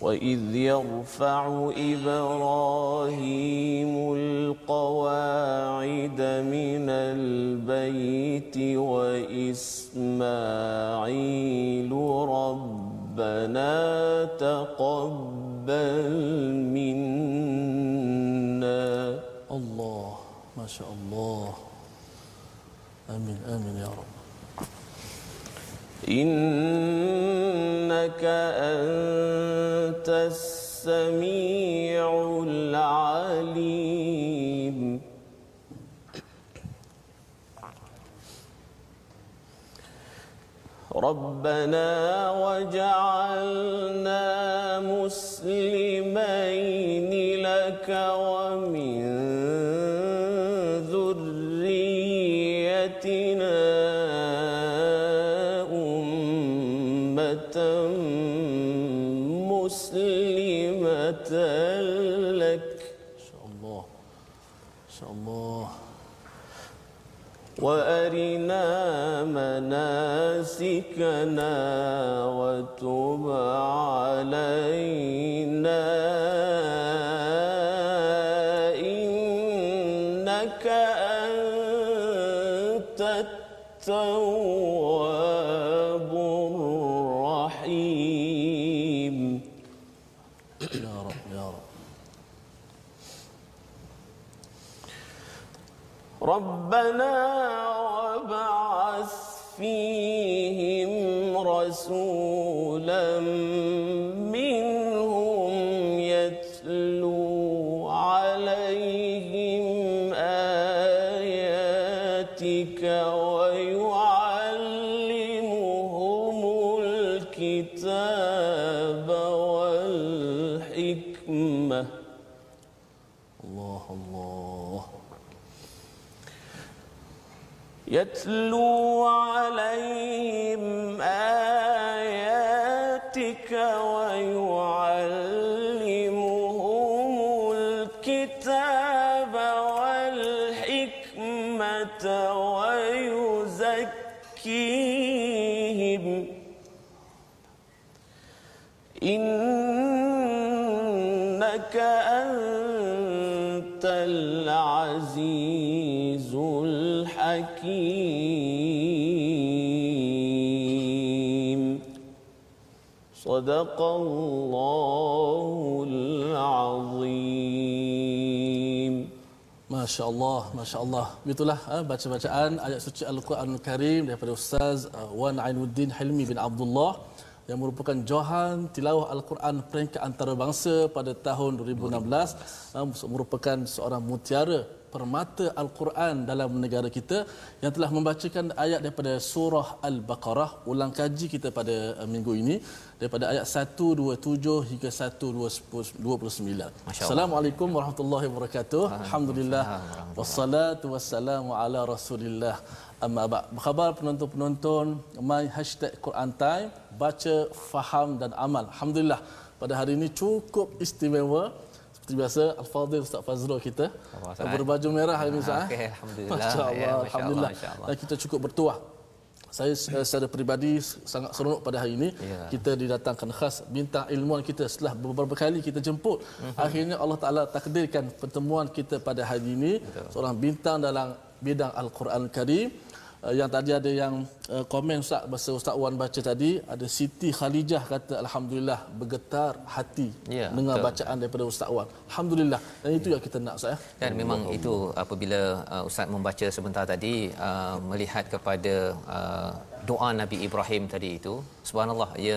وإذ يرفع إبراهيم القواعد من البيت وإسماعيل ربنا تقبل منا. الله ما شاء الله. آمين آمين يا رب. إنك أنت السميع العليم. ربنا وجعلنا مسلمين لك ومن ذريتنا وأرنا مناسكنا يتلو عليهم آياتك ويعلمهم الكتاب والحكمة ويزكيهم. إنك أنت العزيز. الحكيم صدق الله العظيم Masya Allah, Masya Allah. Itulah uh, baca-bacaan ayat suci Al-Quranul Karim daripada Ustaz uh, Wan Ainuddin Hilmi bin Abdullah yang merupakan Johan Tilawah Al-Quran peringkat antarabangsa pada tahun 2016 uh, merupakan seorang mutiara permata Al-Quran dalam negara kita yang telah membacakan ayat daripada surah Al-Baqarah ulang kaji kita pada uh, minggu ini daripada ayat 127 hingga 129. Assalamualaikum warahmatullahi wabarakatuh. Alhamdulillah wassalatu wassalamu ala Rasulillah. Amma. Apa khabar penonton-penonton my hashtag Quran Time baca faham dan amal. Alhamdulillah pada hari ini cukup istimewa seperti biasa Al-Fadhil Ustaz Fazrul kita Alhamdulillah. berbaju merah hari ini Ustaz. eh? Okey, Alhamdulillah. Masya Allah, Ya, Masya Allah, Alhamdulillah. Masya Allah. Dan kita cukup bertuah. Saya eh, secara peribadi sangat seronok pada hari ini. Ya. Kita didatangkan khas bintang ilmuwan kita setelah beberapa kali kita jemput. Mhm. Akhirnya Allah Taala takdirkan pertemuan kita pada hari ini seorang bintang dalam bidang Al-Quran Karim. Uh, yang tadi ada yang uh, komen Ustaz bahasa Ustaz Wan baca tadi ada Siti Khalijah kata alhamdulillah bergetar hati Ya, dengar betul. bacaan daripada Ustaz Wan. Alhamdulillah. Dan itu yang kita nak Ustaz. ya. Dan memang itu apabila uh, Ustaz membaca sebentar tadi uh, melihat kepada uh, doa Nabi Ibrahim tadi itu subhanallah dia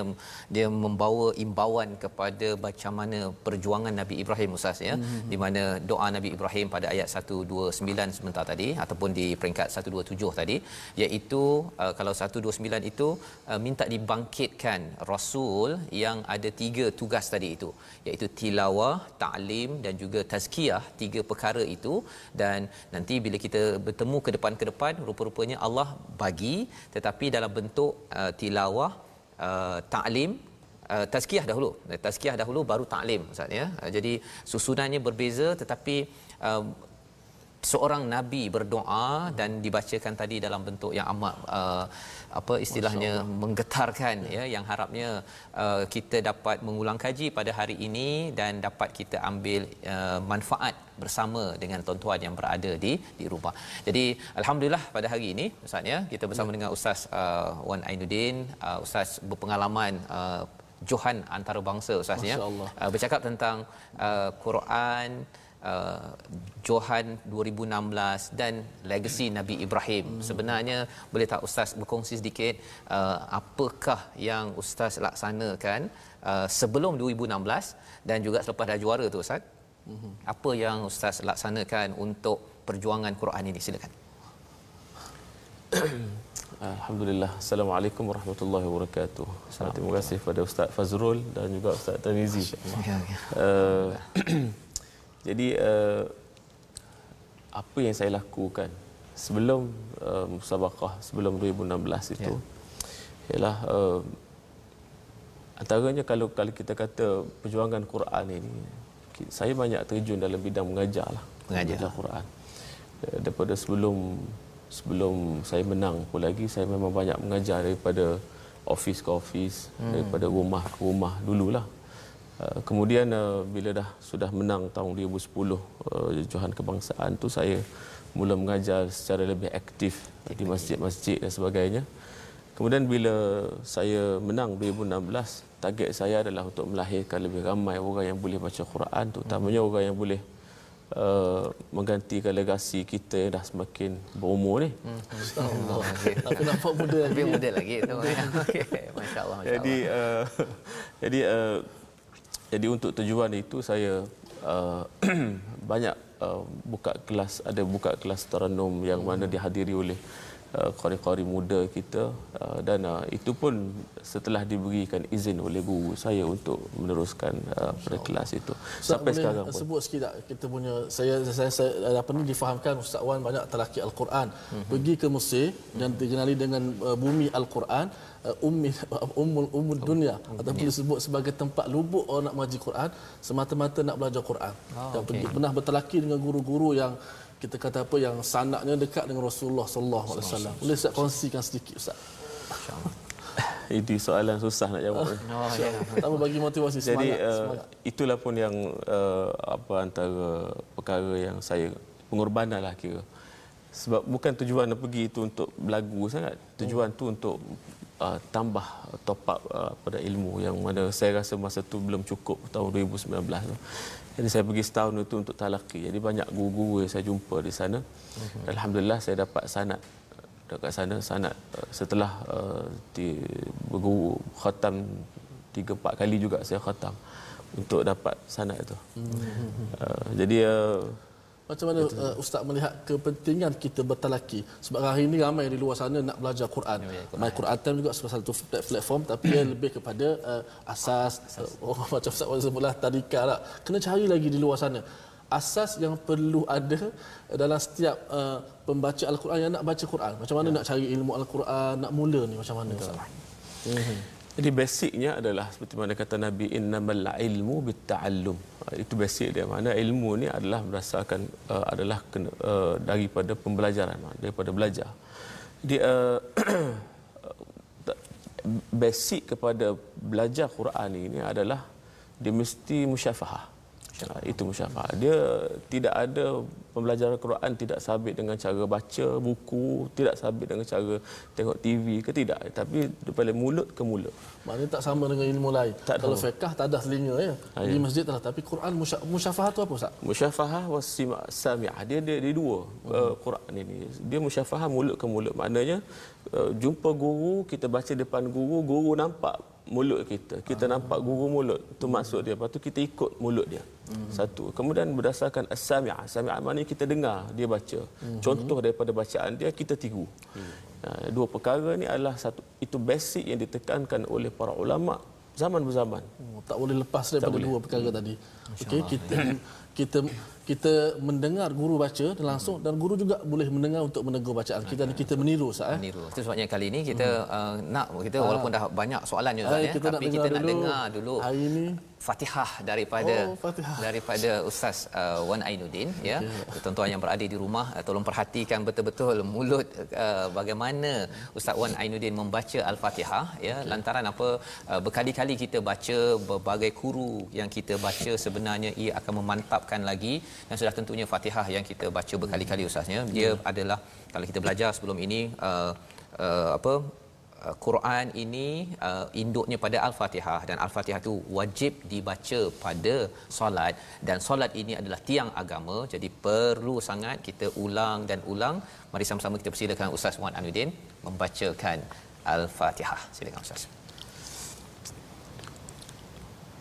dia membawa imbauan kepada macam mana perjuangan Nabi Ibrahim Ustaz ya mm-hmm. di mana doa Nabi Ibrahim pada ayat 129 sebentar tadi ataupun di peringkat 127 tadi iaitu uh, kalau 129 itu uh, minta dibangkitkan rasul yang ada tiga tugas tadi itu iaitu tilawah, ta'lim dan juga tazkiyah tiga perkara itu dan nanti bila kita bertemu ke depan ke depan rupa-rupanya Allah bagi tetapi dalam bentuk uh, tilawah uh, taklim uh, tazkiyah dahulu. Tazkiyah dahulu baru taklim ustaz ya. Uh, jadi susunannya berbeza tetapi uh, seorang nabi berdoa dan dibacakan tadi dalam bentuk yang amat uh, apa istilahnya menggetarkan ya yang harapnya uh, kita dapat mengulang kaji pada hari ini dan dapat kita ambil uh, manfaat bersama dengan tuan-tuan yang berada di di rumah. Jadi alhamdulillah pada hari ini ustaz ya kita bersama ya. dengan ustaz uh, Wan Ainuddin uh, ustaz berpengalaman uh, Johan antarabangsa ustaz ya uh, bercakap tentang uh, Quran uh, Johan 2016 dan legasi Nabi Ibrahim. Hmm. Sebenarnya boleh tak ustaz berkongsi sedikit uh, apakah yang ustaz laksanakan uh, sebelum 2016 dan juga selepas dah juara tu ustaz? Hmm. Apa yang ustaz laksanakan untuk perjuangan Quran ini? Silakan. Alhamdulillah. Assalamualaikum warahmatullahi wabarakatuh. Terima kasih kepada Ustaz Fazrul dan juga Ustaz Tanizi. Ya, ya. Uh, Jadi uh, apa yang saya lakukan sebelum uh, musabaqah sebelum 2016 itu yeah. ialah uh, antaranya kalau kalau kita kata perjuangan Quran ini saya banyak terjun dalam bidang mengajar lah mengajar Quran daripada sebelum sebelum saya menang pun lagi saya memang banyak mengajar daripada office ke office hmm. daripada rumah ke rumah dululah kemudian uh, bila dah sudah menang tahun 2010 uh, Johan Kebangsaan tu saya mula mengajar secara lebih aktif di masjid-masjid dan sebagainya. Kemudian bila saya menang 2016, target saya adalah untuk melahirkan lebih ramai orang yang boleh baca Quran, terutamanya hmm. orang yang boleh uh, menggantikan legasi kita yang dah semakin berumur ni. Hmm. Oh, okay. Tapi nampak muda lagi. Lebih muda lagi. okay. Masya-Allah. Masya jadi uh, jadi uh, jadi untuk tujuan itu saya uh, banyak uh, buka kelas ada buka kelas taranum yang mana dihadiri oleh uh, qari-qari muda kita uh, dan uh, itu pun setelah diberikan izin oleh guru saya untuk meneruskan uh, pada kelas itu. Ustaz, sampai sekarang pun. sebut sikit tak kita punya saya saya, saya apa ni difahamkan Ustaz Wan banyak telaki al-Quran. Mm-hmm. pergi ke Mesir mm-hmm. dan dikenali dengan uh, bumi al-Quran uh, ummi ummul ummul dunia. Oh, ataupun disebut sebagai tempat lubuk orang nak mengaji Quran semata-mata nak belajar Quran. Oh, dan okay. pergi pernah bertelaki dengan guru-guru yang kita kata apa yang sanaknya dekat dengan Rasulullah sallallahu alaihi wasallam. Boleh saya kongsikan sedikit Ustaz? Itu soalan susah nak jawab. Oh, ya. Pertama bagi motivasi semangat. Jadi uh, itulah pun yang uh, apa antara perkara yang saya pengorbanan lah kira. Sebab bukan tujuan nak pergi itu untuk belagu sangat. Tujuan hmm. tu untuk uh, tambah top up uh, pada ilmu yang mana saya rasa masa tu belum cukup tahun 2019 tu. Jadi saya pergi setahun itu untuk talaki. Jadi banyak guru-guru yang saya jumpa di sana. Uh-huh. Alhamdulillah saya dapat sanad dekat sana sanad uh, setelah uh, di berguru khatam 3 4 kali juga saya khatam untuk dapat sanad itu. Uh-huh. Uh, jadi uh, macam mana uh, ustaz melihat kepentingan kita bertalaki sebab hari ini ramai di luar sana nak belajar Quran. Ya, ya, My Quran Time juga salah satu platform tapi ia lebih kepada uh, asas, asas. Uh, oh, macam ustaz sebutlah tadika lah. Kena cari lagi di luar sana. Asas yang perlu ada dalam setiap uh, pembaca Al-Quran yang nak baca Quran. Macam mana ya. nak cari ilmu Al-Quran, nak mula ni macam mana ustaz? Mhm. Jadi basicnya adalah seperti mana kata Nabi innamal ilmu bitta'allum. Ah, itu basic dia. Mana ilmu ni adalah berdasarkan uh, adalah kena, uh, daripada pembelajaran, daripada belajar. Jadi uh, basic kepada belajar Quran ini adalah dia mesti musyafahah. Itu musyafahah. Dia tidak ada pembelajaran Quran tidak sabit dengan cara baca buku, tidak sabit dengan cara tengok TV ke tidak, tapi daripada mulut ke mulut. Maknanya tak sama dengan ilmu lain. Tak Kalau fiqh tak ada telinga ya. Di ya. masjid tak tapi Quran musyafahah tu apa Ustaz? Musyafahah was sami'ah. Dia dia, dia dua hmm. uh, Quran ini. Dia musyafahah mulut ke mulut. Maknanya uh, jumpa guru, kita baca depan guru, guru nampak mulut kita. Kita ah. nampak guru mulut. Itu maksud dia. Lepas tu kita ikut mulut dia. Hmm. Satu. Kemudian berdasarkan as-sami'ah. Sami'ah maknanya kita dengar dia baca. Hmm. Contoh daripada bacaan dia kita tiru. Hmm. Dua perkara ni adalah satu itu basic yang ditekankan oleh para ulama zaman berzaman. Oh, tak boleh lepas daripada boleh. dua perkara hmm. tadi. Okey, kita kita kita mendengar guru baca dan langsung dan guru juga boleh mendengar untuk menegur bacaan kita dan kita meniru Ustaz eh. Meniru. Itu sebabnya kali ini kita hmm. uh, nak kita walaupun dah banyak soalan juga ya kita tapi kita nak dengar dulu. Hari ini Fatihah daripada oh, Fatihah. daripada Ustaz uh, Wan Ainuddin ya. Tuan-tuan yang berada di rumah uh, tolong perhatikan betul-betul mulut uh, bagaimana Ustaz Wan Ainuddin membaca Al-Fatihah ya okay. lantaran apa uh, berkali-kali kita baca berbagai kuru yang kita baca sebenarnya ia akan memantapkan lagi. Dan sudah tentunya Fatihah yang kita baca berkali-kali Ustaznya. Dia hmm. adalah kalau kita belajar sebelum ini uh, uh, apa Uh, Quran ini uh, induknya pada Al-Fatihah. Dan Al-Fatihah itu wajib dibaca pada solat. Dan solat ini adalah tiang agama. Jadi perlu sangat kita ulang dan ulang. Mari sama-sama kita persilakan Ustaz Muhammad Anuddin membacakan Al-Fatihah. Silakan Ustaz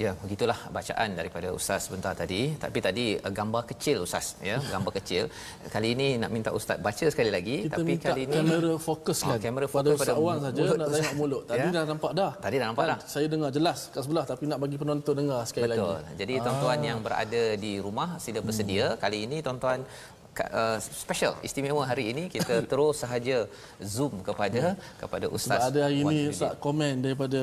Ya, begitulah bacaan daripada ustaz sebentar tadi. Tapi tadi eh, gambar kecil ustaz ya, gambar kecil. Kali ini nak minta ustaz baca sekali lagi Kita tapi kali ini kamera fokus oh, kan. Kamera fokus pada, pada saja nak tengok mulut. Tadi ya? dah nampak dah. Tadi dah nampak kan? dah. Saya dengar jelas kat sebelah tapi nak bagi penonton dengar sekali Betul. lagi. Betul. Jadi tuan-tuan ah. yang berada di rumah sila bersedia. Hmm. Kali ini tuan-tuan uh, special istimewa hari ini kita terus sahaja zoom kepada hmm. kepada ustaz Sebab ada hari ini ustaz komen daripada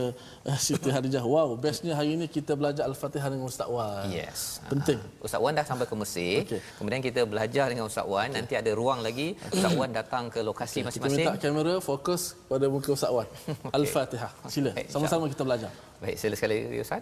uh, Siti Hadijah wow bestnya hari ini kita belajar al-Fatihah dengan ustaz Wan. Yes. Penting. Uh, ustaz Wan dah sampai ke Mesir. Okay. kemudian kita belajar dengan ustaz Wan. Okay. nanti ada ruang lagi. Ustaz Wan datang ke lokasi okay. masing-masing. kita minta kamera fokus pada muka ustaz Wan. Okay. al-Fatihah. Sila. Sama-sama kita belajar. Baik sila sekali ustaz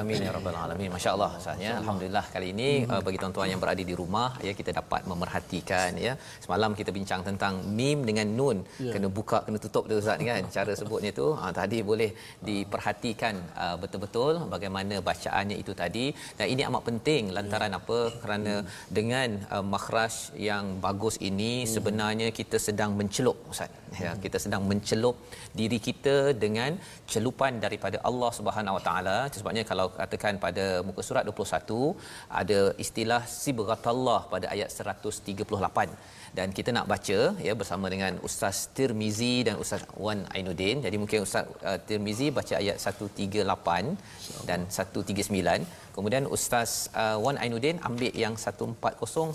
Amin ya rabbal alamin. Masya-Allah sahnya. Alhamdulillah kali ini hmm. uh, bagi tuan-tuan yang berada di rumah ya kita dapat memerhatikan ya. Semalam kita bincang tentang mim dengan nun. Ya. Kena buka kena tutup tu Ustaz kan. Cara sebutnya tu uh, tadi boleh diperhatikan uh, betul-betul bagaimana bacaannya itu tadi dan ini amat penting lantaran ya. apa? Kerana hmm. dengan uh, makhraj yang bagus ini hmm. sebenarnya kita sedang mencelup Ustaz. Ya, kita sedang mencelup diri kita dengan celupan daripada Allah Subhanahu Wa Taala. Sebabnya kalau katakan pada muka surat 21 ada istilah sibghatallah pada ayat 138 dan kita nak baca ya bersama dengan Ustaz Tirmizi dan Ustaz Wan Ainuddin. Jadi mungkin Ustaz uh, Tirmizi baca ayat 138 dan 139. Kemudian Ustaz uh, Wan Ainuddin ambil yang 140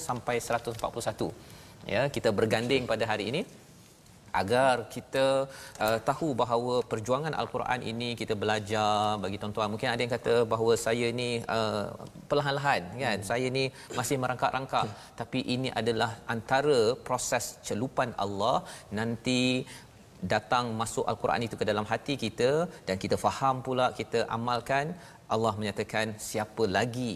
sampai 141. Ya, kita berganding pada hari ini agar kita uh, tahu bahawa perjuangan al-Quran ini kita belajar. Bagi tuan-tuan mungkin ada yang kata bahawa saya ni uh, perlahan-lahan kan? Hmm. saya ni masih merangkak-rangkak. Hmm. tapi ini adalah antara proses celupan Allah. Nanti datang masuk al-Quran itu ke dalam hati kita dan kita faham pula kita amalkan Allah menyatakan siapa lagi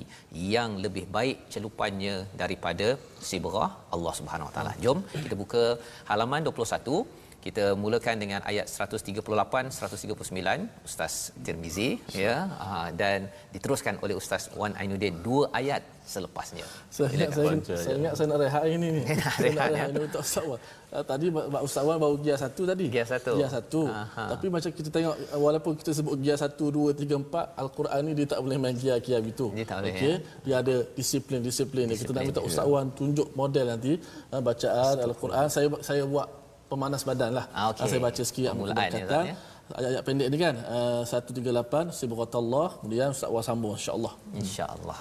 yang lebih baik celupannya daripada sibrah Allah Subhanahu Wa Taala. Jom kita buka halaman 21 kita mulakan dengan ayat 138 139 Ustaz Tirmizi ya ah, dan diteruskan oleh Ustaz Wan Ainuddin dua ayat selepasnya. Saya ingat saya, saya ingat saya nak rehat ini ni. saya nak rehat ini untuk Ustaz Wan. Ah, tadi Pak Ustaz Wan baru gia satu tadi. Gia satu. Gia satu. Tapi macam kita tengok walaupun kita sebut gia satu, dua, tiga, empat, Al-Quran ni dia tak boleh main gia-gia gitu. Dia tak boleh. Okay? Ya? Dia ada disiplin-disiplin. Kita nak minta Ustaz Wan tunjuk model nanti ah, bacaan Al-Quran. Saya saya buat pemanas badan lah. Ah, okay. Saya baca sikit Permulaan kata. Ya, ayat-ayat pendek ni kan. Uh, 138 Sibghatullah. Kemudian Ustaz Wan sambung insya-Allah. Insya-Allah.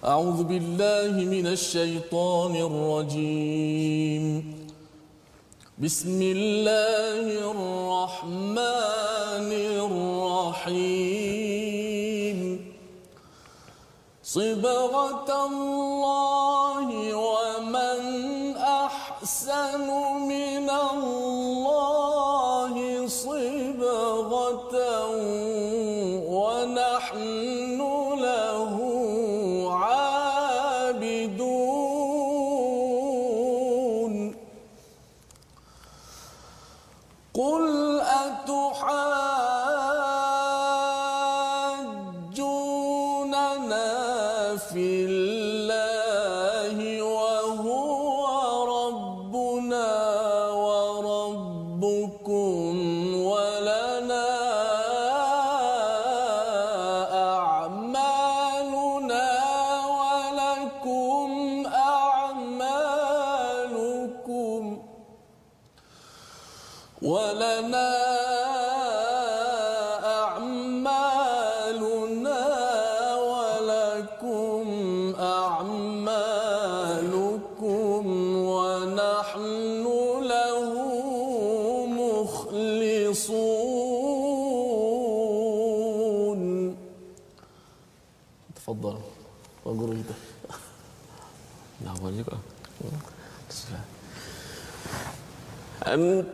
أعوذ بالله من الشيطان الرجيم بسم الله الرحمن الرحيم صبغة الله ومن أحسن من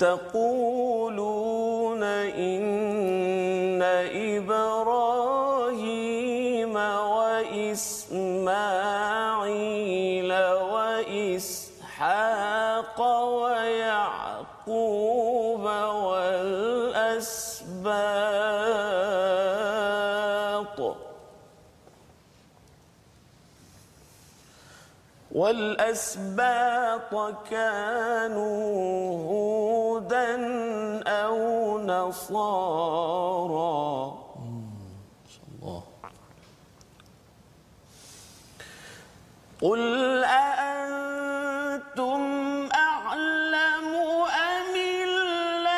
تتقون والأسباط كانوا هودا أو نصارى الله قل أأنتم أعلم أم الله؟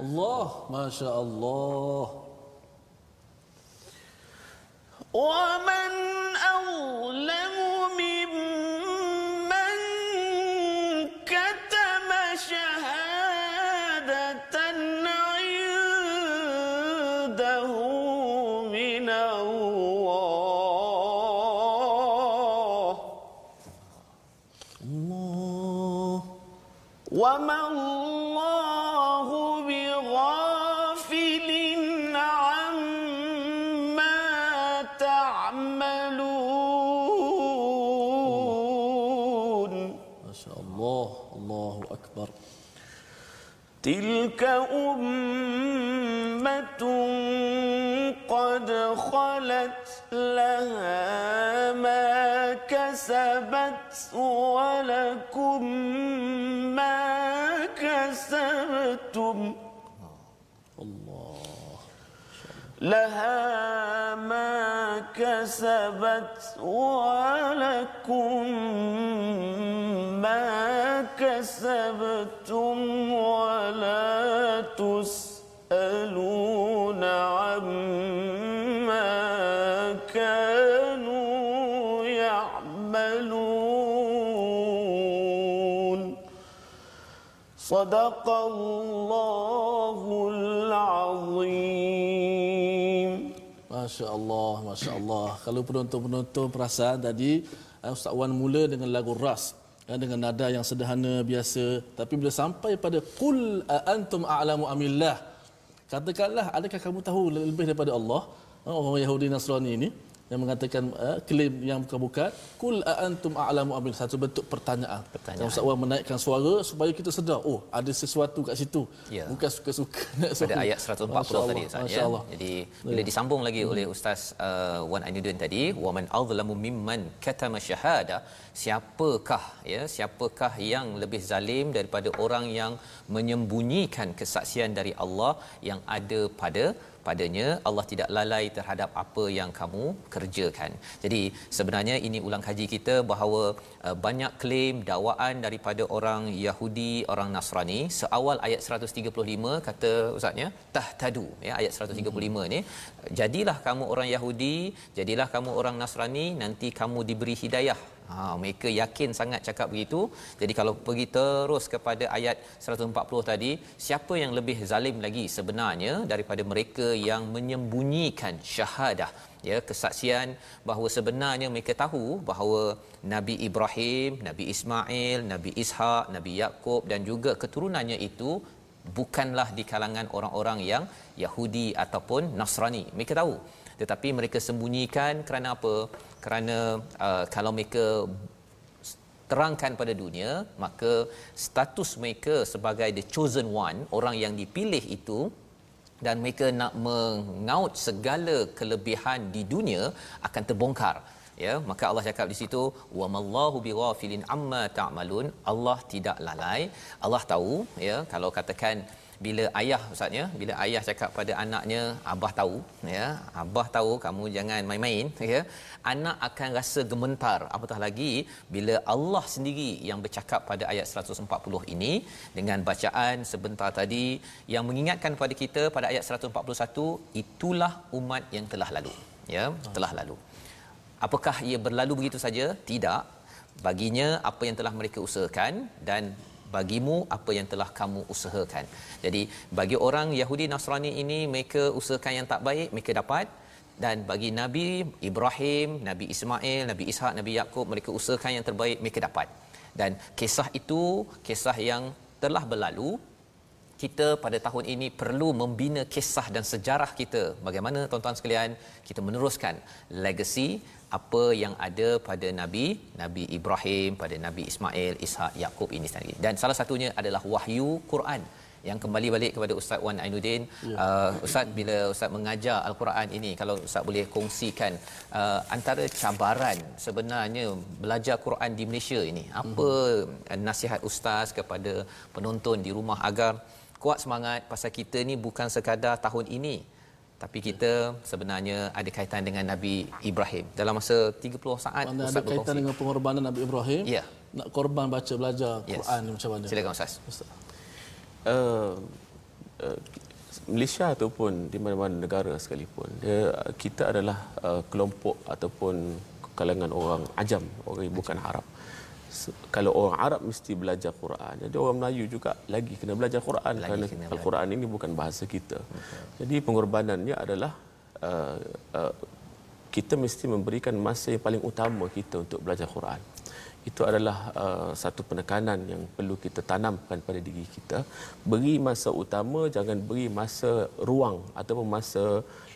الله ما شاء الله. ومن ولكم ما كسبتم. الله لها ما كسبت ولكم ما كسبتم ولا تسألون عما صدق الله العظيم Masya Allah, Masya Allah. Kalau penonton-penonton perasan tadi, eh, Ustaz Wan mula dengan lagu Ras. ya, dengan nada yang sederhana biasa tapi bila sampai pada qul antum a'lamu amillah katakanlah adakah kamu tahu lebih daripada Allah orang Yahudi Nasrani ini yang mengatakan uh, klaim yang bukan-bukan kul antum a'lamu amil satu bentuk pertanyaan. pertanyaan. Ustaz Wan menaikkan suara supaya kita sedar oh ada sesuatu kat situ. Ya. Bukan suka-suka nak Pada ayat 140 tadi Ustaz ya. Jadi bila ya. disambung lagi hmm. oleh Ustaz uh, Wan Ainuddin tadi wa man azlamu mimman katama syahada siapakah ya siapakah yang lebih zalim daripada orang yang menyembunyikan kesaksian dari Allah yang ada pada padanya Allah tidak lalai terhadap apa yang kamu kerjakan. Jadi sebenarnya ini ulang kaji kita bahawa uh, banyak klaim dakwaan daripada orang Yahudi, orang Nasrani seawal ayat 135 kata ustaznya tahtadu ya ayat 135 hmm. ni jadilah kamu orang Yahudi, jadilah kamu orang Nasrani nanti kamu diberi hidayah Ha, mereka yakin sangat cakap begitu. Jadi kalau pergi terus kepada ayat 140 tadi, siapa yang lebih zalim lagi sebenarnya daripada mereka yang menyembunyikan syahadah? Ya, kesaksian bahawa sebenarnya mereka tahu bahawa Nabi Ibrahim, Nabi Ismail, Nabi Ishak, Nabi Yakub dan juga keturunannya itu bukanlah di kalangan orang-orang yang Yahudi ataupun Nasrani. Mereka tahu tetapi mereka sembunyikan kerana apa? Kerana uh, kalau mereka terangkan pada dunia maka status mereka sebagai the chosen one orang yang dipilih itu dan mereka nak mengaut segala kelebihan di dunia akan terbongkar. Ya maka Allah cakap di situ wa mallahu bighafilin amma ta'malun. Allah tidak lalai. Allah tahu ya kalau katakan bila ayah ustaznya bila ayah cakap pada anaknya abah tahu ya abah tahu kamu jangan main-main ya anak akan rasa gemetar. Apatah lagi bila Allah sendiri yang bercakap pada ayat 140 ini dengan bacaan sebentar tadi yang mengingatkan kepada kita pada ayat 141 itulah umat yang telah lalu ya telah lalu. Apakah ia berlalu begitu saja? Tidak. Baginya apa yang telah mereka usahakan dan bagimu apa yang telah kamu usahakan. Jadi bagi orang Yahudi Nasrani ini mereka usahakan yang tak baik mereka dapat dan bagi Nabi Ibrahim, Nabi Ismail, Nabi Ishak, Nabi Yakub mereka usahakan yang terbaik mereka dapat. Dan kisah itu kisah yang telah berlalu kita pada tahun ini perlu membina kisah dan sejarah kita bagaimana tuan-tuan sekalian kita meneruskan legacy apa yang ada pada nabi nabi Ibrahim pada nabi Ismail Ishak Yakub ini sendiri dan salah satunya adalah wahyu Quran yang kembali balik kepada Ustaz Wan Ainuddin ya. uh, Ustaz bila Ustaz mengajar Al-Quran ini kalau Ustaz boleh kongsikan uh, antara cabaran sebenarnya belajar Quran di Malaysia ini apa uh-huh. nasihat Ustaz kepada penonton di rumah agar kuat semangat pasal kita ni bukan sekadar tahun ini tapi kita sebenarnya ada kaitan dengan Nabi Ibrahim dalam masa 30 saat mana Ustaz ada kaitan berkongsi. dengan pengorbanan Nabi Ibrahim ya nak korban baca belajar yes. Quran ni macam mana silakan Ustaz, Ustaz. Uh, uh, Malaysia ataupun di mana-mana negara sekalipun dia, kita adalah uh, kelompok ataupun kalangan orang ajam orang bukan Arab kalau orang Arab mesti belajar Quran. Jadi orang Melayu juga lagi kena belajar Quran lagi kerana Al-Quran ini bukan bahasa kita. Betul. Jadi pengorbanannya adalah uh, uh, kita mesti memberikan masa yang paling utama kita untuk belajar Quran. Itu adalah uh, satu penekanan yang perlu kita tanamkan pada diri kita. Beri masa utama, jangan beri masa ruang ataupun masa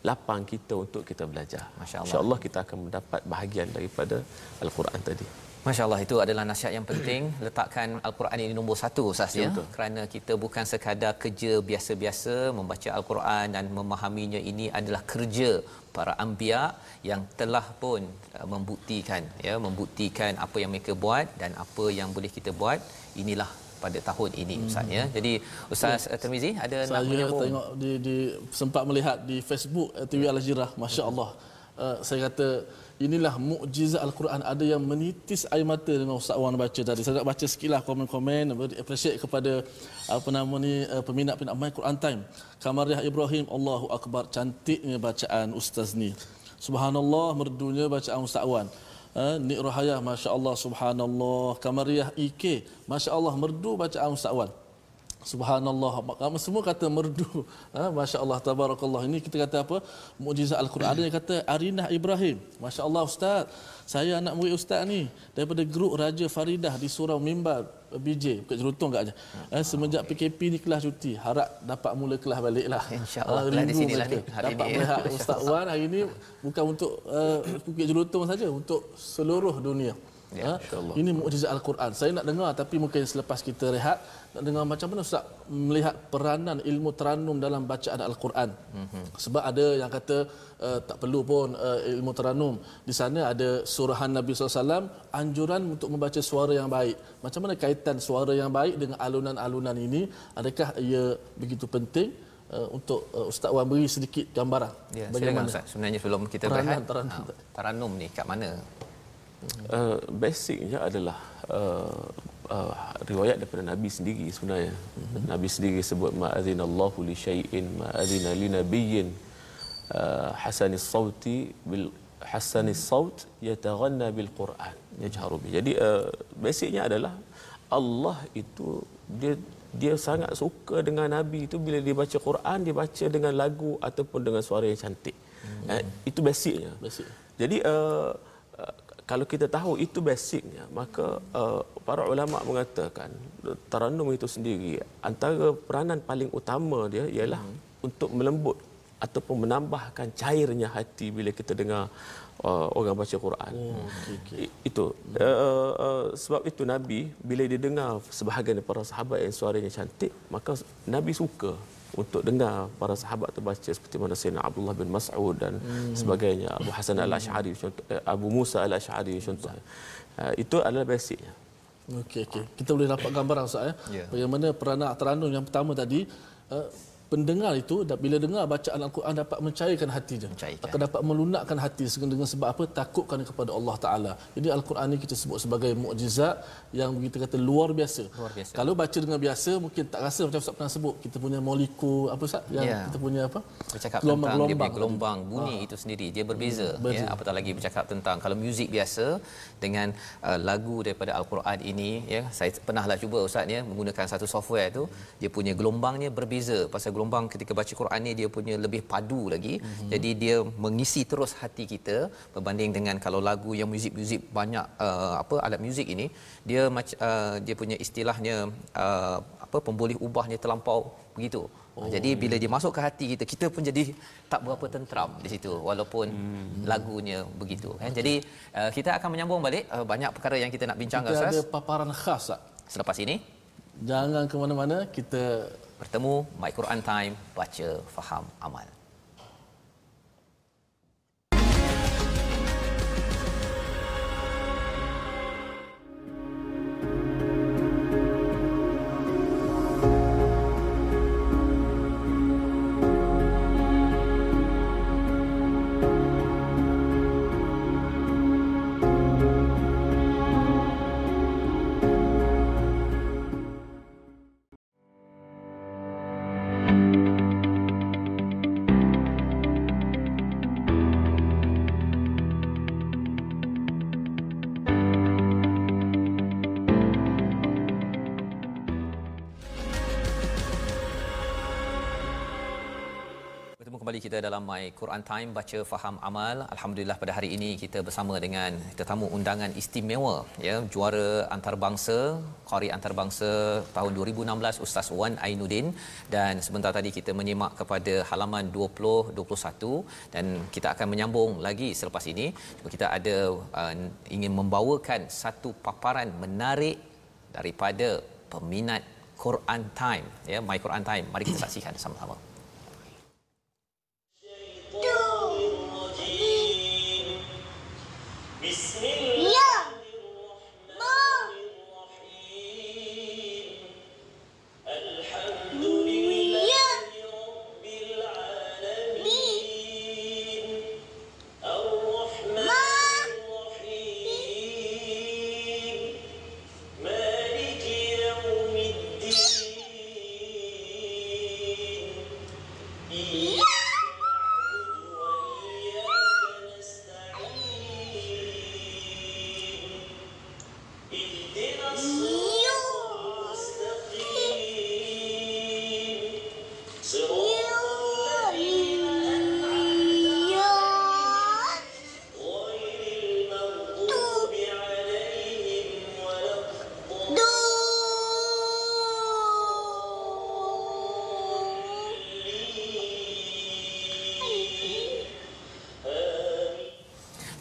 lapang kita untuk kita belajar. Masya-Allah. Insya-Allah kita akan mendapat bahagian daripada Al-Quran tadi. Masya Allah itu adalah nasihat yang penting letakkan Al-Quran ini nombor satu Ustaz ya kerana kita bukan sekadar kerja biasa-biasa membaca Al-Quran dan memahaminya ini adalah kerja para anbiya yang telah pun uh, membuktikan ya membuktikan apa yang mereka buat dan apa yang boleh kita buat inilah pada tahun ini hmm. Ustaz ya. Jadi Ustaz ya. Termizi ada Saya nak menyambung. tengok di, di sempat melihat di Facebook uh, TV Al-Jirah masya-Allah. Uh, saya kata inilah mukjizat al-Quran. Ada yang menitis air mata dengan Ustaz Wan baca tadi. Saya nak baca sikitlah komen-komen beri appreciate kepada apa nama ni peminat-peminat My Quran Time. Kamariah Ibrahim Allahu akbar. Cantiknya bacaan ustaz ni. Subhanallah merdunya bacaan Ustaz Wan. Uh, Nik Rahayah masya-Allah subhanallah. Kamariah IK masya-Allah merdu bacaan Ustaz Wan Subhanallah. Kami semua kata merdu. Ha, Masya Allah, tabarakallah. Ini kita kata apa? Mujizat Al-Quran. Ada yang kata Arinah Ibrahim. Masya Allah Ustaz. Saya anak murid Ustaz ni. Daripada grup Raja Faridah di Surau Mimbar. BJ. Bukan jerutung kat Eh, semenjak PKP ni kelas cuti. Harap dapat mula kelas balik lah. InsyaAllah. Uh, di sini lah ni. Dapat melihat Ustaz Wan hari ini. Bukan untuk uh, Bukit Jerutung saja. Untuk seluruh dunia. Ya, ha? Ini mukjizat Al-Quran. Saya nak dengar tapi mungkin selepas kita rehat nak dengar macam mana Ustaz melihat peranan ilmu teranum dalam bacaan Al-Quran. Mm-hmm. Sebab ada yang kata uh, tak perlu pun uh, ilmu teranum. Di sana ada surahan Nabi SAW anjuran untuk membaca suara yang baik. Macam mana kaitan suara yang baik dengan alunan-alunan ini? Adakah ia begitu penting? Uh, untuk uh, Ustaz Wan beri sedikit gambaran ya, bagaimana Ustaz sebenarnya sebelum kita berehat teranum, uh, teranum ni kat mana uh, basicnya adalah uh, uh, riwayat daripada Nabi sendiri sebenarnya. Mm-hmm. Nabi sendiri sebut ma'adzinallahu li syai'in ma'adzina li nabiyyin uh, hasanis sauti bil hasanis saut yataghanna bil Quran yajharu bi. Jadi uh, basicnya adalah Allah itu dia dia sangat suka dengan Nabi itu bila dia baca Quran dia baca dengan lagu ataupun dengan suara yang cantik. Mm-hmm. Uh, itu basicnya. Basic. Jadi uh, kalau kita tahu itu basicnya maka uh, para ulama mengatakan taranum itu sendiri antara peranan paling utama dia ialah hmm. untuk melembut ataupun menambahkan cairnya hati bila kita dengar uh, orang baca Quran. Oh, okay, okay. Itu uh, uh, sebab itu Nabi bila dia dengar sebahagian para sahabat yang suaranya cantik maka Nabi suka untuk dengar para sahabat terbaca seperti mana Sayyidina Abdullah bin Mas'ud dan hmm. sebagainya Abu Hasan al-Ash'ari contoh eh, Abu Musa al-Ash'ari contoh uh, itu adalah basicnya okey okey kita boleh dapat gambaran Ustaz ya yeah. bagaimana peranak teranum yang pertama tadi uh, pendengar itu bila dengar bacaan Al-Quran dapat mencairkan hati dia. Mencairkan. Akan dapat melunakkan hati dengan sebab apa? Takutkan kepada Allah Taala. Jadi Al-Quran ini kita sebut sebagai mukjizat yang kita kata luar biasa. luar biasa. Kalau baca dengan biasa mungkin tak rasa macam Ustaz pernah sebut kita punya molekul apa Ustaz yang yeah. kita punya apa? Bercakap gelombang, tentang gelombang, gelombang bunyi ha. itu sendiri dia berbeza hmm, ya apatah lagi bercakap tentang kalau muzik biasa dengan uh, lagu daripada Al-Quran ini ya saya pernahlah cuba Ustaz ya menggunakan satu software tu dia punya gelombangnya berbeza pasal gelombang ketika baca Quran ni dia punya lebih padu lagi. Mm-hmm. Jadi dia mengisi terus hati kita berbanding dengan kalau lagu yang muzik-muzik banyak uh, apa alat muzik ini dia uh, dia punya istilahnya uh, apa pemboleh ubahnya terlampau begitu. Oh. Jadi bila dia masuk ke hati kita kita pun jadi tak berapa tentram di situ walaupun hmm. lagunya begitu kan. Jadi uh, kita akan menyambung balik uh, banyak perkara yang kita nak bincangkan Ustaz. Kita ada paparan khas tak? Selepas ini jangan ke mana-mana kita bertemu My Quran Time baca faham amal kita dalam My Quran Time baca faham amal. Alhamdulillah pada hari ini kita bersama dengan tetamu undangan istimewa ya juara antarabangsa qari antarabangsa tahun 2016 Ustaz Wan Ainuddin dan sebentar tadi kita menyimak kepada halaman 20 21 dan kita akan menyambung lagi selepas ini. Kita ada uh, ingin membawakan satu paparan menarik daripada peminat Quran Time ya My Quran Time. Mari kita saksikan sama-sama.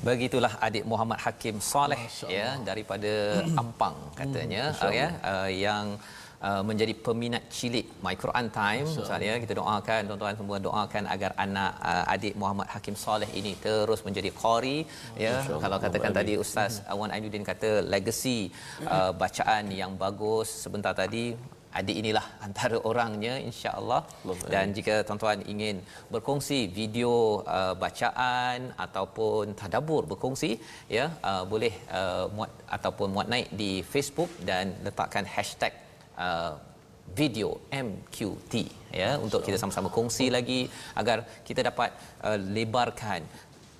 Begitulah adik Muhammad Hakim Saleh ya daripada Ampang katanya hmm, ya uh, yang Uh, menjadi peminat cilik My Quran Time Ustaz ya. Kita doakan tuan-tuan semua doakan agar anak uh, adik Muhammad Hakim Saleh ini terus menjadi qari ya. Kalau katakan tadi Ustaz Awan Ainuddin kata legacy uh, bacaan yang bagus. Sebentar tadi adik inilah antara orangnya insya-Allah. Dan jika tuan-tuan ingin berkongsi video uh, bacaan ataupun tadabbur berkongsi ya uh, boleh uh, muat ataupun muat naik di Facebook dan letakkan hashtag uh, video MQT ya untuk kita sama-sama kongsi lagi agar kita dapat uh, lebarkan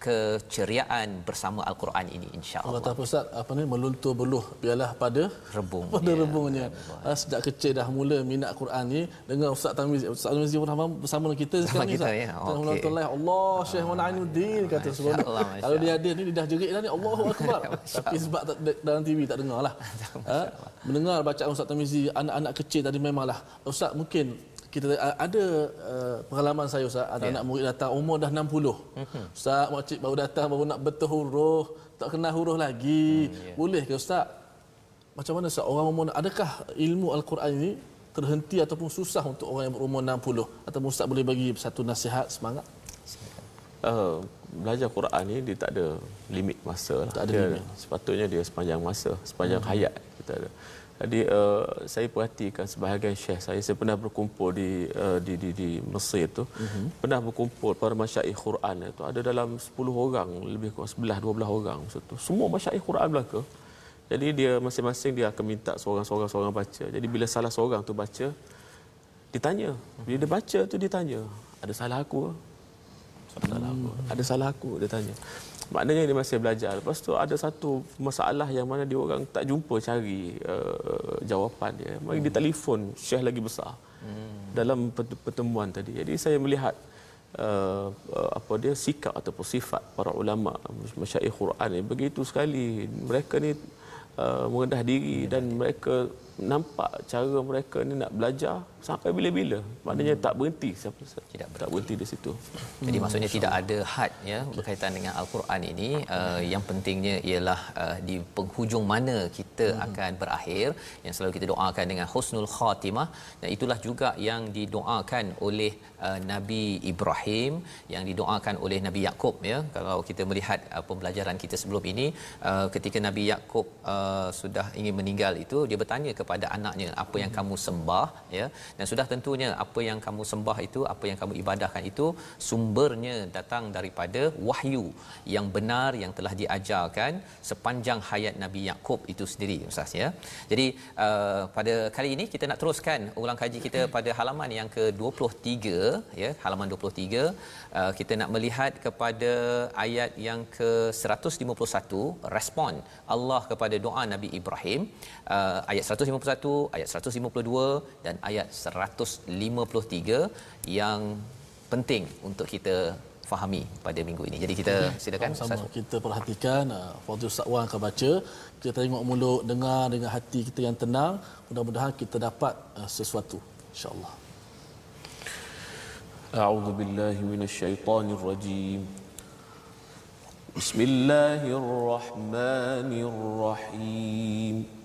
keceriaan bersama al-Quran ini insya-Allah. Allah Taala Ustaz apa ni meluntur beluh biarlah pada rebung. Pada ya, rebungnya. Ya, sejak kecil dah mula minat Quran ni dengan Ustaz Tamiz Ustaz Tamiz pun bersama kita sekarang ni. Kita ya. Okay. Allah Syekh Wan Ainuddin kata sebelum kalau dia ada ni dia dah jerit dah ni Allahu akbar. Tapi sebab tak, dalam TV tak dengar lah. ha? Mendengar bacaan Ustaz Tamizi anak-anak kecil tadi memanglah Ustaz mungkin kita ada uh, pengalaman saya Ustaz ada yeah. anak murid datang umur dah 60 mm-hmm. Ustaz makcik baru datang baru nak betul huruf tak kenal huruf lagi mm, yeah. boleh ke Ustaz macam mana Ustaz orang umur adakah ilmu al-Quran ini terhenti ataupun susah untuk orang yang berumur 60 atau Ustaz boleh bagi satu nasihat semangat uh, belajar Quran ni dia tak ada limit masa lah. tak ada dia, limit sepatutnya dia sepanjang masa sepanjang mm-hmm. hayat kita ada jadi uh, saya perhatikan sebahagian syekh saya saya pernah berkumpul di uh, di di di Mesir tu. Uh-huh. pernah berkumpul para masyaikh Quran itu. Ada dalam 10 orang lebih kurang 11 12 orang tu. Semua masyaikh Quran belaka. Jadi dia masing-masing dia akan minta seorang-seorang seorang baca. Jadi bila salah seorang tu baca ditanya. Bila dia baca tu ditanya ada salah aku salah aku. Ada salah aku dia tanya maknanya dia masih belajar lepas tu ada satu masalah yang mana dia orang tak jumpa cari uh, jawapan dia mari hmm. dia telefon syekh lagi besar hmm. dalam pertemuan tadi jadi saya melihat uh, uh, apa dia sikap ataupun sifat para ulama masyaikh Quran ni begitu sekali mereka ni uh, merendah diri dan mereka nampak cara mereka ni nak belajar sampai bila-bila maknanya hmm. tak berhenti siapa tidak berhenti. tak berhenti di situ jadi hmm. maksudnya tidak ada had ya berkaitan dengan al-Quran ini uh, yang pentingnya ialah uh, di penghujung mana kita hmm. akan berakhir yang selalu kita doakan dengan husnul khatimah dan itulah juga yang didoakan oleh uh, Nabi Ibrahim yang didoakan oleh Nabi Yakub ya kalau kita melihat uh, pembelajaran kita sebelum ini uh, ketika Nabi Yakub uh, sudah ingin meninggal itu dia bertanya kepada anaknya apa yang kamu sembah ya. Dan sudah tentunya apa yang kamu sembah itu apa yang kamu ibadahkan itu sumbernya datang daripada wahyu yang benar yang telah diajarkan sepanjang hayat Nabi Yakub itu sendiri ustaz ya. Jadi uh, pada kali ini kita nak teruskan ulang kaji kita pada halaman yang ke-23 ya halaman 23 uh, kita nak melihat kepada ayat yang ke-151 respon Allah kepada doa Nabi Ibrahim. Uh, ayat 151 ayat 152 dan ayat 153 yang penting untuk kita fahami pada minggu ini. Jadi kita okay. silakan sama kita perhatikan uh, Fadil Ustaz Wan akan baca. Kita tengok mulut, dengar dengan hati kita yang tenang. Mudah-mudahan kita dapat uh, sesuatu insya-Allah. A'udzu billahi minasyaitonir rajim. Bismillahirrahmanirrahim.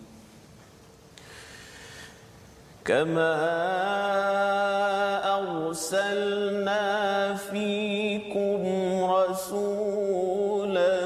كما أرسلنا فيكم رسولا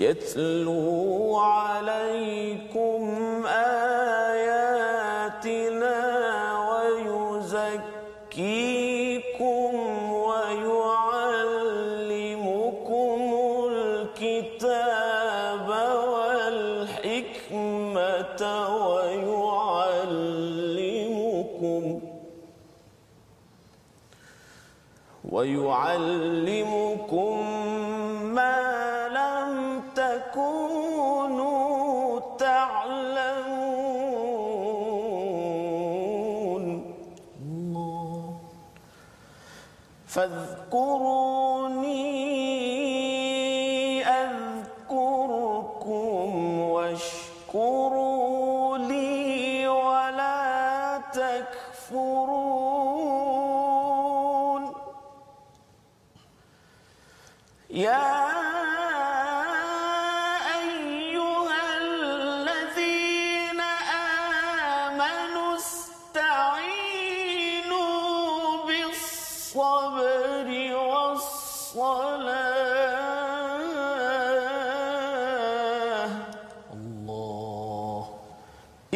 يتلو عليكم آياتنا ويزكيكم ويعلمكم الكتاب والحكمة ويعلمكم ويعلمكم فاذكروا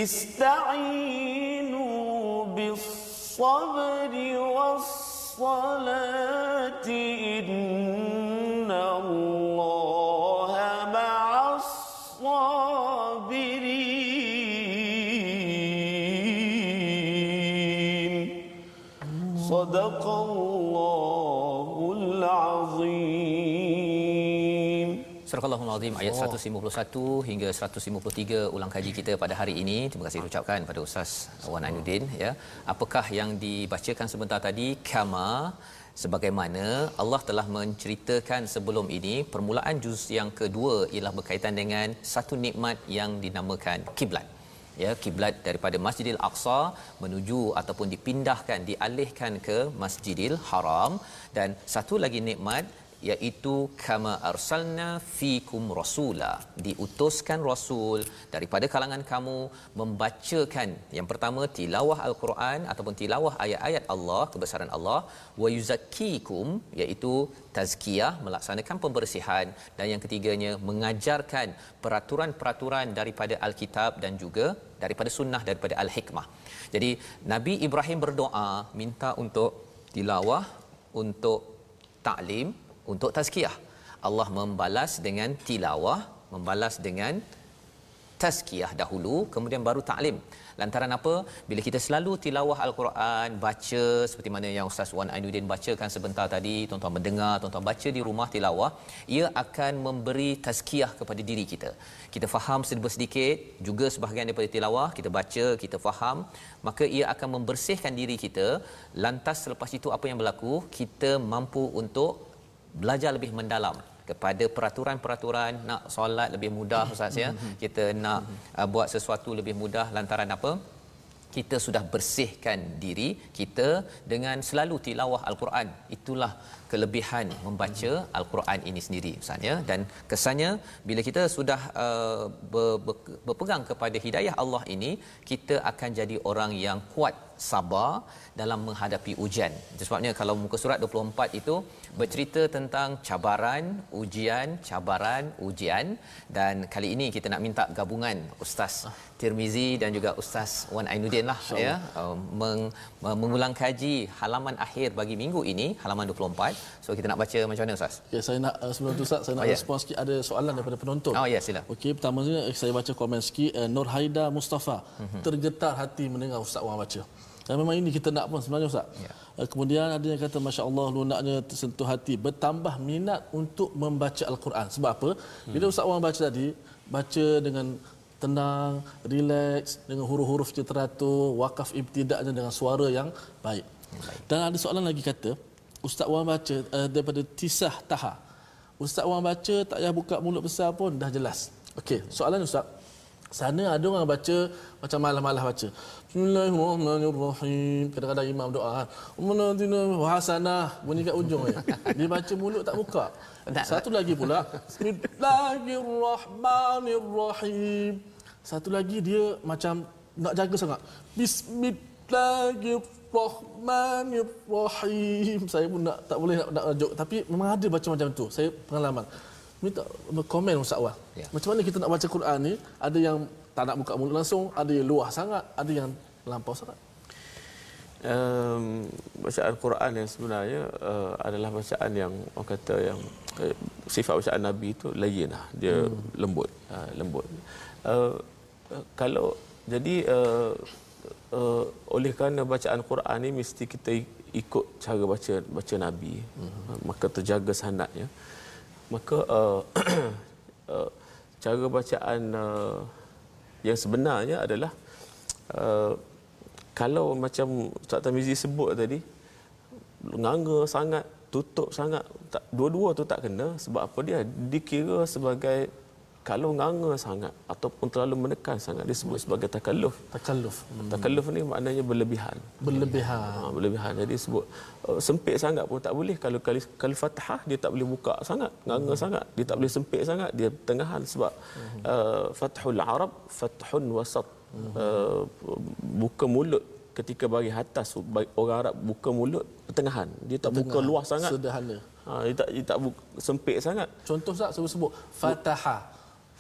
استعينوا بالصبر والصلاة. إن الله مع الصابرين. صدق الله Surahul Azim ayat 151 hingga 153 ulang kaji kita pada hari ini. Terima kasih ucapkan pada Ustaz Wan Ainuddin ya. Apakah yang dibacakan sebentar tadi kama sebagaimana Allah telah menceritakan sebelum ini permulaan juz yang kedua ialah berkaitan dengan satu nikmat yang dinamakan kiblat ya kiblat daripada Masjidil Aqsa menuju ataupun dipindahkan dialihkan ke Masjidil Haram dan satu lagi nikmat iaitu kama arsalna fikum rasula diutuskan rasul daripada kalangan kamu membacakan yang pertama tilawah al-Quran ataupun tilawah ayat-ayat Allah kebesaran Allah wa yuzakkikum iaitu tazkiyah melaksanakan pembersihan dan yang ketiganya mengajarkan peraturan-peraturan daripada al-kitab dan juga daripada sunnah daripada al-hikmah. Jadi Nabi Ibrahim berdoa minta untuk tilawah untuk taklim untuk tazkiyah. Allah membalas dengan tilawah, membalas dengan tazkiyah dahulu, kemudian baru taklim. Lantaran apa? Bila kita selalu tilawah al-Quran, baca seperti mana yang Ustaz Wan Ainuddin bacakan sebentar tadi, tuan-tuan mendengar, tuan-tuan baca di rumah tilawah, ia akan memberi tazkiyah kepada diri kita. Kita faham sedikit, juga sebahagian daripada tilawah, kita baca, kita faham, maka ia akan membersihkan diri kita. Lantas selepas itu apa yang berlaku? Kita mampu untuk belajar lebih mendalam kepada peraturan-peraturan nak solat lebih mudah ustaz ya. Kita nak uh, buat sesuatu lebih mudah lantaran apa? Kita sudah bersihkan diri kita dengan selalu tilawah al-Quran. Itulah kelebihan membaca al-Quran ini sendiri ustaz ya. Dan kesannya bila kita sudah uh, ber, ber, berpegang kepada hidayah Allah ini kita akan jadi orang yang kuat sabar dalam menghadapi ujian. Itu sebabnya kalau muka surat 24 itu bercerita tentang cabaran, ujian, cabaran, ujian dan kali ini kita nak minta gabungan Ustaz Tirmizi dan juga Ustaz Wan Ainuddin lah ya uh, meng, mengulang kaji halaman akhir bagi minggu ini halaman 24. So kita nak baca macam mana Ustaz? Ya, saya nak uh, sebelum tu Ustaz, saya nak Oh, ya. respon sikit ada soalan daripada penonton. Oh ya sila. Okey, pertama ni saya baca komen sikit uh, Nur Haida Mustafa. Mhm. Tergetar hati mendengar Ustaz Wan baca. Dan memang ini kita nak pun sebenarnya Ustaz. Ya. Uh, kemudian ada yang kata Masya Allah lunaknya tersentuh hati. Bertambah minat untuk membaca Al-Quran. Sebab apa? Bila Ustaz Wan baca tadi, baca dengan tenang, relax, dengan huruf-huruf je teratur, wakaf ibtidaknya dengan suara yang baik. Dan ada soalan lagi kata, Ustaz Wan baca uh, daripada Tisah Taha. Ustaz Wan baca tak payah buka mulut besar pun dah jelas. Okey, soalan Ustaz. Sana ada orang baca macam malah-malah baca. Bismillahirrahmanirrahim. Kadang-kadang imam doa kan. Ummanatina wa hasanah bunyi kat ujung je. Dia baca mulut tak buka. Satu lagi pula Bismillahirrahmanirrahim. Satu lagi dia macam nak jaga sangat. Bismillahirrahmanirrahim. Saya pun nak tak boleh nak, nak rajuk tapi memang ada baca macam tu. Saya pengalaman. Minta komen Ustaz Wan. Ya. Macam mana kita nak baca Quran ni? Ada yang tak nak buka mulut langsung, ada yang luah sangat, ada yang lampau sangat. um, bacaan Quran yang sebenarnya uh, adalah bacaan yang orang kata yang uh, sifat bacaan Nabi itu layinah dia hmm. lembut uh, lembut uh, uh, kalau jadi uh, uh, oleh kerana bacaan Quran ni mesti kita ikut cara baca baca Nabi hmm. maka terjaga sanadnya maka uh, uh, cara bacaan uh, yang sebenarnya adalah uh, kalau macam Ustaz Tamizi sebut tadi nganga sangat tutup sangat tak, dua-dua tu tak kena sebab apa dia? Dikira sebagai kalau nganga sangat ataupun terlalu menekan sangat disebut sebagai takalluf Takalluf. Hmm. takalluf ni maknanya berlebihan Berlebihan. ha, berlebihan jadi sebut uh, sempit sangat pun tak boleh kalau kalau, kalau fathah dia tak boleh buka sangat nganga Hmm. sangat dia tak boleh sempit sangat dia pertengahan sebab uh, fathul arab fathun wasat Hmm. uh, buka mulut ketika bagi atas orang Arab buka mulut pertengahan dia tak buka Tengah. luas sangat Sederhana. ha, dia tak dia tak buka, sempit sangat Contoh Ustaz saya sebut Fataha.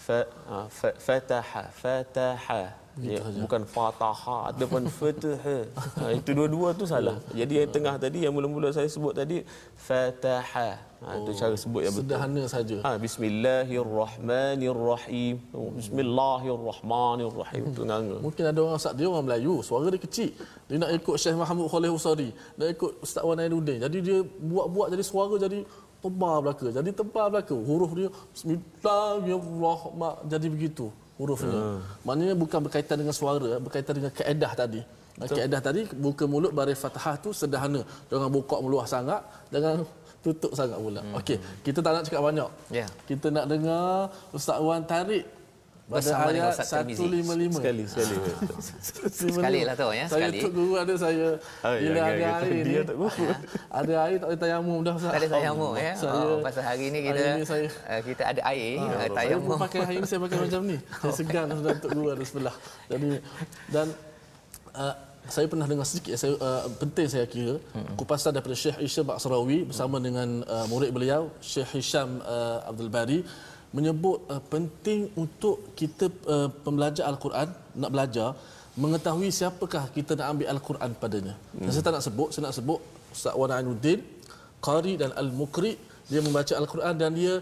Fa, fa, fataha fataha. Ya, bukan fataha ataupun fataha. Ha, itu dua-dua tu salah. Jadi yang tengah tadi yang mula-mula saya sebut tadi fataha. Ha, itu cara sebut yang betul. Sederhana saja. ha, bismillahirrahmanirrahim. Oh, bismillahirrahmanirrahim. Itu nganga Mungkin ada orang Ustaz dia orang Melayu, suara dia kecil. Dia nak ikut Syekh Muhammad Khalil Husari, nak ikut Ustaz Wan Ainuddin. Jadi dia buat-buat jadi suara jadi tebal belaka. Jadi tebal belaka. Huruf dia bismillahirrahmanirrahim jadi begitu hurufnya. Ah. Maknanya bukan berkaitan dengan suara, berkaitan dengan kaedah tadi. Kaedah tadi buka mulut baris Fatihah tu sederhana. Jangan buka meluas sangat, jangan tutup sangat pula. Hmm. Okey, kita tak nak cakap banyak. Ya. Kita nak dengar Ustaz Wan tarik Bersama dengan Ustaz Tirmizi. 155. sekali sekali Sekali lah tu, ya, Saya sekali. tuk guru ada saya. Ah, Bila jangan ada air dia ni. Ada air tak boleh tayamum dah Ustaz. Tak ada tayamum ya. Saya, oh, pasal hari ni kita hari ni saya, uh, kita ada air, uh, saya pun tayamum. pakai hari ni saya pakai macam ni. Saya segan sudah untuk guru ada sebelah. Jadi dan uh, saya pernah dengar sedikit saya uh, penting saya kira kupasan daripada Syekh Isha Baksarawi bersama dengan uh, murid beliau Syekh Hisham uh, Abdul Bari menyebut uh, penting untuk kita uh, pembelajar al-Quran nak belajar mengetahui siapakah kita nak ambil al-Quran padanya. Hmm. Saya tak nak sebut, saya nak sebut Ustaz Wan qari dan al-muqri dia membaca al-Quran dan dia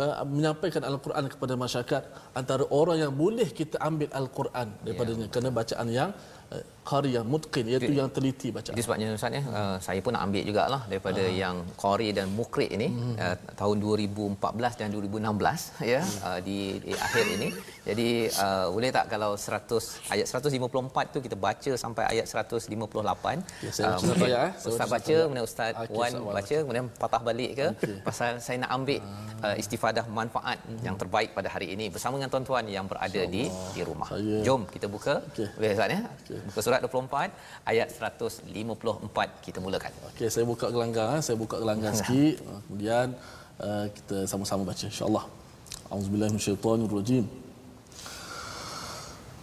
uh, menyampaikan al-Quran kepada masyarakat antara orang yang boleh kita ambil al-Quran daripadanya yeah. kerana bacaan yang uh, qari yang mutqin iaitu yang teliti bacaan. Itu sebabnya Ustaz ya, uh, saya pun nak ambil jugalah daripada uh. yang Qari dan Mukri ini hmm. uh, tahun 2014 dan 2016 ya uh, di, di akhir ini. Jadi uh, boleh tak kalau 100 ayat 154 tu kita baca sampai ayat 158. Ya, saya baca ayat, eh. Saya Ustaz baca baca, kemudian Ustaz Okey, Wan Wan baca, kemudian patah balik ke Okey. pasal saya nak ambil uh, istifadah manfaat yang terbaik pada hari ini bersama dengan tuan-tuan yang berada di di rumah. Saya- Jom kita buka. Okey. Boleh Ustaz ya? Buka surat 24 ayat 154 kita mulakan. Okey, saya buka gelanggang, eh. saya buka gelanggang sikit. Ah, Kemudian uh, kita sama-sama baca insya-Allah. Auzubillahi minasyaitonirrajim.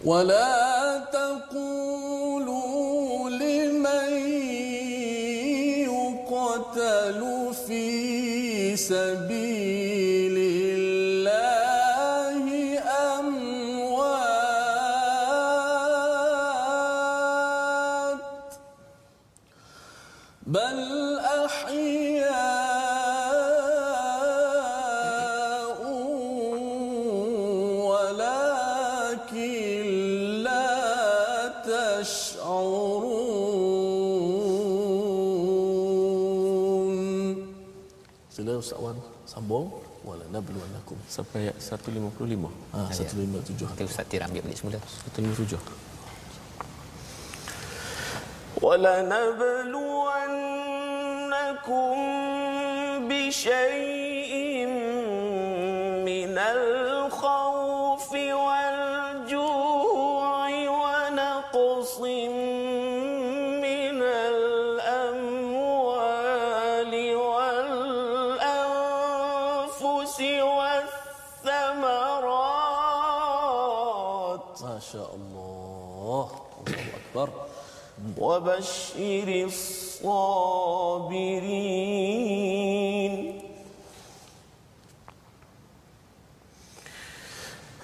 ولا تقولوا لمن يقتل في سبيل sampai ayat 155 ha 157 Kita Ustaz Tir ambil balik semula. 157 ولنبلونكم بشيء أكبر. وبشر الصابرين.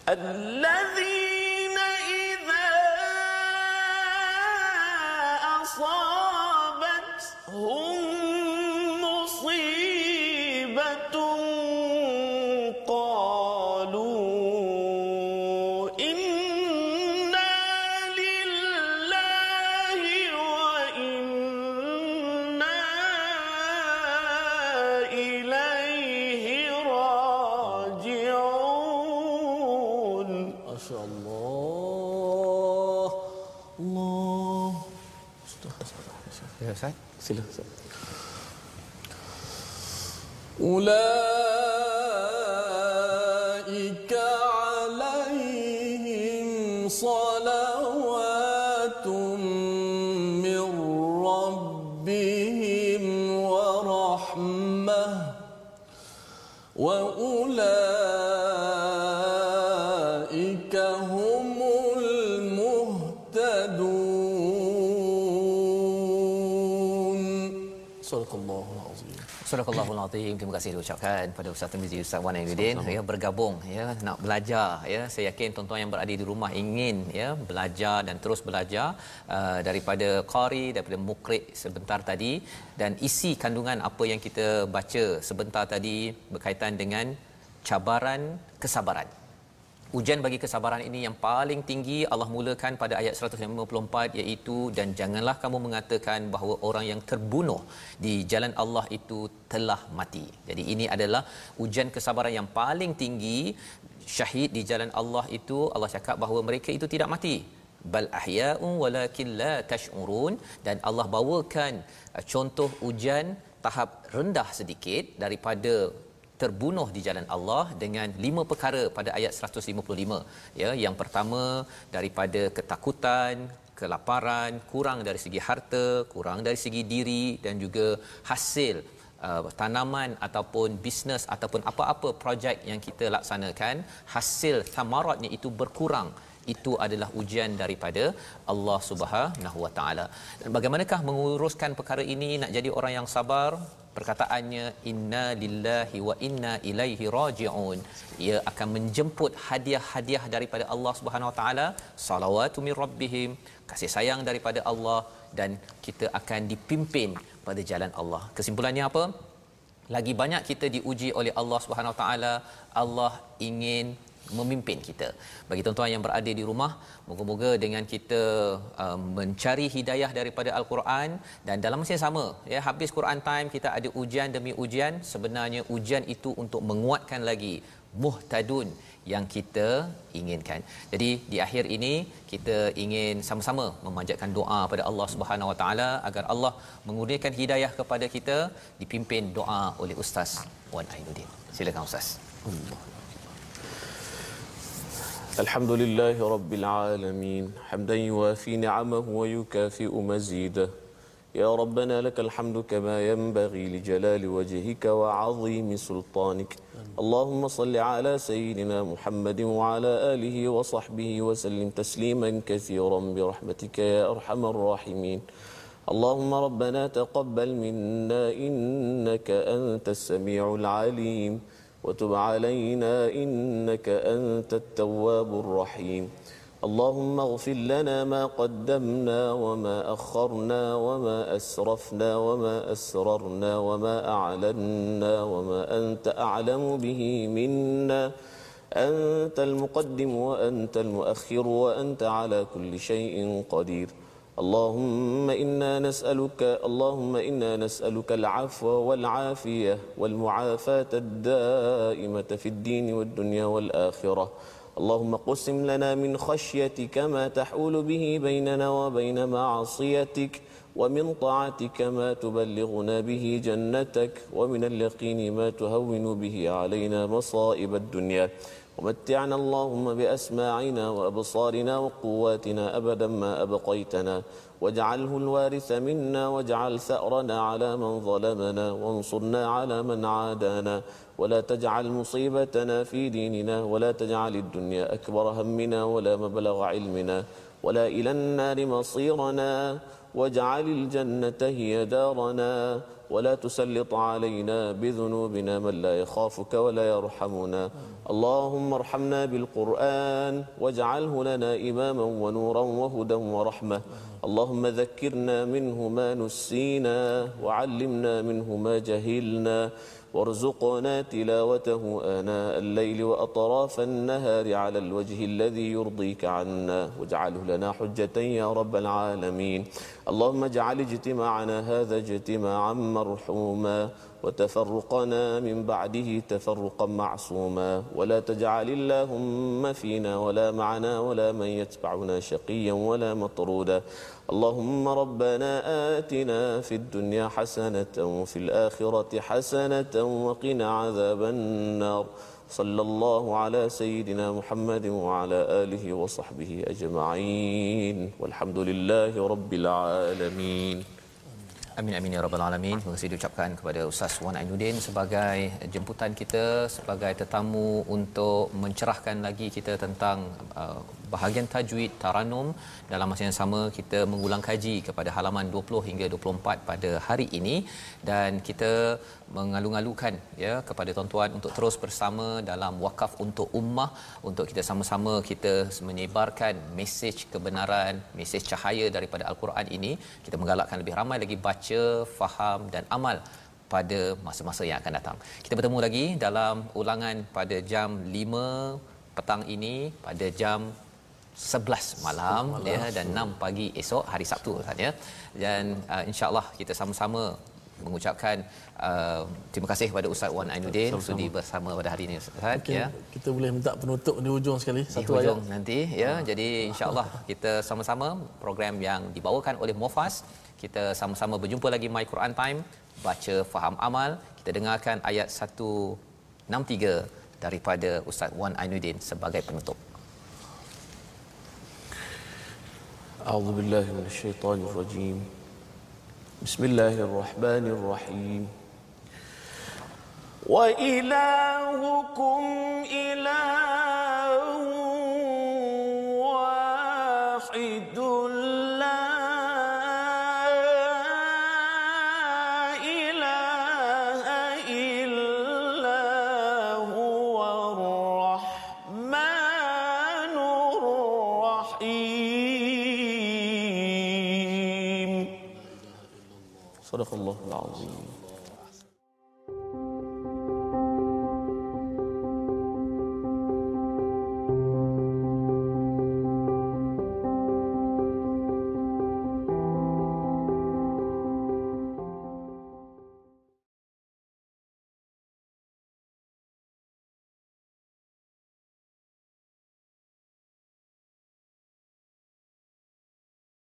الذين إذا أصابوا Sila. Ulah. Al-Azim. Terima kasih diucapkan pada Ustaz Tirmizi Ustaz Wan Ainuddin ya bergabung ya nak belajar ya. Saya yakin tuan-tuan yang berada di rumah ingin ya belajar dan terus belajar uh, daripada qari daripada mukri sebentar tadi. Dan isi kandungan apa yang kita baca sebentar tadi berkaitan dengan cabaran kesabaran ujian bagi kesabaran ini yang paling tinggi Allah mulakan pada ayat 154 iaitu dan janganlah kamu mengatakan bahawa orang yang terbunuh di jalan Allah itu telah mati. Jadi ini adalah ujian kesabaran yang paling tinggi. Syahid di jalan Allah itu Allah cakap bahawa mereka itu tidak mati. Bal ahya'un walakin la tash'urun. Dan Allah bawakan uh, contoh ujian tahap rendah sedikit daripada terbunuh di jalan Allah dengan lima perkara pada ayat 155 ya yang pertama daripada ketakutan kelaparan kurang dari segi harta kurang dari segi diri dan juga hasil uh, tanaman ataupun bisnes ataupun apa-apa projek yang kita laksanakan hasil thamaratnya itu berkurang itu adalah ujian daripada Allah Subhanahu Wa Taala. Dan bagaimanakah menguruskan perkara ini nak jadi orang yang sabar? Perkataannya inna lillahi wa inna ilaihi raji'un. Ia akan menjemput hadiah-hadiah daripada Allah Subhanahu Wa Taala, salawatu min rabbihim, kasih sayang daripada Allah dan kita akan dipimpin pada jalan Allah. Kesimpulannya apa? Lagi banyak kita diuji oleh Allah Subhanahu Wa Taala, Allah ingin memimpin kita. Bagi tuan-tuan yang berada di rumah, moga-moga dengan kita uh, mencari hidayah daripada al-Quran dan dalam masa yang sama, ya habis Quran time kita ada ujian demi ujian, sebenarnya ujian itu untuk menguatkan lagi muhtadun yang kita inginkan. Jadi di akhir ini kita ingin sama-sama memanjatkan doa pada Allah Subhanahu Wa Taala agar Allah mengurniakan hidayah kepada kita dipimpin doa oleh Ustaz Wan Ainuddin. Silakan Ustaz. Allah. الحمد لله رب العالمين. حمدا يوافي نعمه ويكافئ مزيده. يا ربنا لك الحمد كما ينبغي لجلال وجهك وعظيم سلطانك. اللهم صل على سيدنا محمد وعلى آله وصحبه وسلم تسليما كثيرا برحمتك يا أرحم الراحمين. اللهم ربنا تقبل منا إنك أنت السميع العليم. وتب علينا إنك أنت التواب الرحيم. اللهم اغفر لنا ما قدمنا وما أخرنا وما أسرفنا وما أسررنا وما أعلنا وما أنت أعلم به منا. أنت المقدم وأنت المؤخر وأنت على كل شيء قدير. اللهم إنا نسألك اللهم إنا نسألك العفو والعافية والمعافاة الدائمة في الدين والدنيا والآخرة. اللهم قسم لنا من خشيتك ما تحول به بيننا وبين معصيتك ومن طاعتك ما تبلغنا به جنتك ومن اليقين ما تهون به علينا مصائب الدنيا. ومتعنا اللهم بأسماعنا وأبصارنا وقواتنا أبدا ما أبقيتنا. واجعله الوارث منا واجعل ثأرنا على من ظلمنا وانصرنا على من عادانا. ولا تجعل مصيبتنا في ديننا ولا تجعل الدنيا أكبر همنا ولا مبلغ علمنا. ولا إلى النار مصيرنا واجعل الجنة هي دارنا. ولا تسلط علينا بذنوبنا من لا يخافك ولا يرحمنا. اللهم ارحمنا بالقرآن واجعله لنا إماما ونورا وهدى ورحمة. اللهم ذكرنا منه ما نسينا وعلمنا منه ما جهلنا. وارزقنا تلاوته آناء الليل وأطراف النهار على الوجه الذي يرضيك عنا واجعله لنا حجة يا رب العالمين. اللهم اجعل اجتماعنا هذا اجتماعا مرحوما وتفرقنا من بعده تفرقا معصوما. ولا تجعل اللهم فينا ولا معنا ولا من يتبعنا شقيا ولا مطرودا. اللهم ربنا آتنا في الدنيا حسنة وفي الآخرة حسنة وقنا عذاب النار صلى الله على سيدنا محمد وعلى آله وصحبه أجمعين والحمد لله رب العالمين Amin amin ya rabbal alamin. Terima kasih diucapkan kepada Ustaz Wan Ainuddin sebagai jemputan kita sebagai tetamu untuk mencerahkan lagi kita tentang uh, bahagian tajwid taranum. Dalam masa yang sama kita mengulang kaji kepada halaman 20 hingga 24 pada hari ini. Dan kita mengalu-alukan ya kepada tuan-tuan untuk terus bersama dalam wakaf untuk ummah. Untuk kita sama-sama kita menyebarkan mesej kebenaran mesej cahaya daripada al-Quran ini. Kita menggalakkan lebih ramai lagi baca faham dan amal pada masa-masa yang akan datang. Kita bertemu lagi dalam ulangan pada jam 5 petang ini pada jam 11 malam, malam ya dan 6 pagi esok hari Sabtu Ustaz ya. Dan uh, insya-Allah kita sama-sama mengucapkan uh, terima kasih kepada Ustaz Wan Ainuddin sudi bersama pada hari ini Ustaz okay. ya. Kita boleh minta penutup di hujung sekali di satu hujung ayat. nanti ya. Jadi insya-Allah kita sama-sama program yang dibawakan oleh Mofas kita sama-sama berjumpa lagi My Quran Time baca faham amal kita dengarkan ayat 163 daripada Ustaz Wan Ainuddin sebagai penutup. أعوذ بالله من الشيطان الرجيم. بسم الله الرحمن الرحيم. وإلهكم إله